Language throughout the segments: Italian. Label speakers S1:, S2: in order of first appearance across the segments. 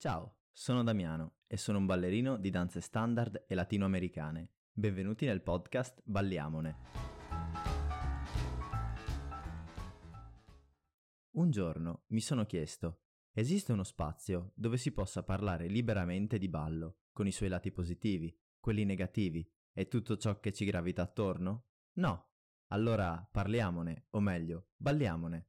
S1: Ciao, sono Damiano e sono un ballerino di danze standard e latinoamericane. Benvenuti nel podcast Balliamone. Un giorno mi sono chiesto, esiste uno spazio dove si possa parlare liberamente di ballo, con i suoi lati positivi, quelli negativi e tutto ciò che ci gravita attorno? No. Allora parliamone, o meglio, balliamone.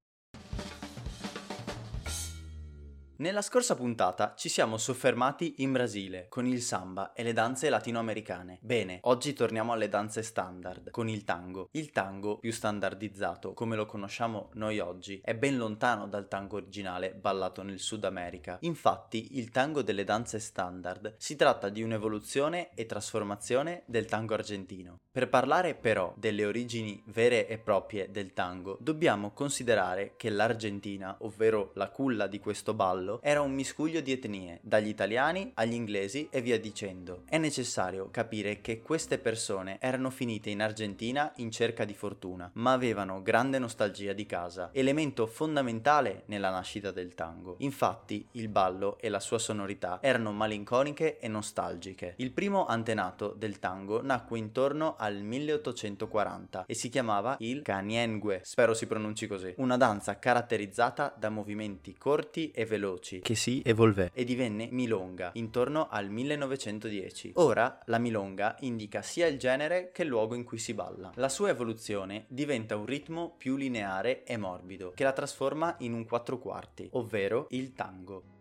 S2: Nella scorsa puntata ci siamo soffermati in Brasile con il samba e le danze latinoamericane. Bene, oggi torniamo alle danze standard con il tango. Il tango più standardizzato, come lo conosciamo noi oggi, è ben lontano dal tango originale ballato nel Sud America. Infatti, il tango delle danze standard si tratta di un'evoluzione e trasformazione del tango argentino. Per parlare però delle origini vere e proprie del tango, dobbiamo considerare che l'Argentina, ovvero la culla di questo ballo, Gallo era un miscuglio di etnie, dagli italiani agli inglesi e via dicendo. È necessario capire che queste persone erano finite in Argentina in cerca di fortuna, ma avevano grande nostalgia di casa, elemento fondamentale nella nascita del tango. Infatti, il ballo e la sua sonorità erano malinconiche e nostalgiche. Il primo antenato del tango nacque intorno al 1840 e si chiamava il Caniengue, spero si pronunci così, una danza caratterizzata da movimenti corti e veloci veloci che si evolvé e divenne milonga intorno al 1910. Ora la milonga indica sia il genere che il luogo in cui si balla. La sua evoluzione diventa un ritmo più lineare e morbido che la trasforma in un quattro quarti, ovvero il tango.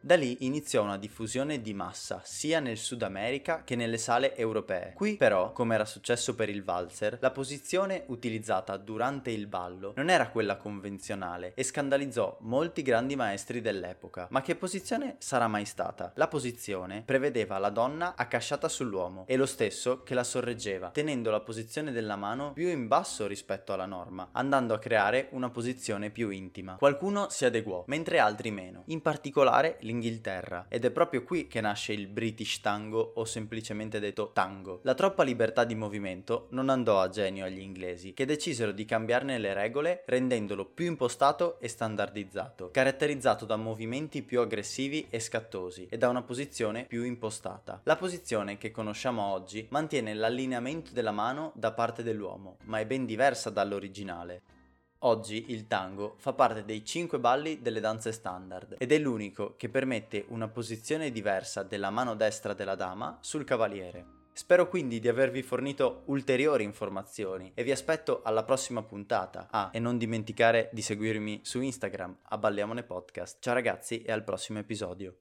S2: Da lì iniziò una diffusione di massa sia nel Sud America che nelle sale europee. Qui però, come era successo per il valzer, la posizione utilizzata durante il ballo non era quella convenzionale e scandalizzò molti grandi maestri dell'epoca. Ma che posizione sarà mai stata? La posizione prevedeva la donna accasciata sull'uomo e lo stesso che la sorreggeva, tenendo la posizione della mano più in basso rispetto alla norma, andando a creare una posizione più intima. Qualcuno si adeguò, mentre altri meno. In particolare l'Inghilterra ed è proprio qui che nasce il British Tango o semplicemente detto tango. La troppa libertà di movimento non andò a genio agli inglesi che decisero di cambiarne le regole rendendolo più impostato e standardizzato, caratterizzato da movimenti più aggressivi e scattosi e da una posizione più impostata. La posizione che conosciamo oggi mantiene l'allineamento della mano da parte dell'uomo, ma è ben diversa dall'originale. Oggi il tango fa parte dei 5 balli delle danze standard ed è l'unico che permette una posizione diversa della mano destra della dama sul cavaliere. Spero quindi di avervi fornito ulteriori informazioni e vi aspetto alla prossima puntata. Ah, e non dimenticare di seguirmi su Instagram a Balliamone Podcast. Ciao ragazzi e al prossimo episodio.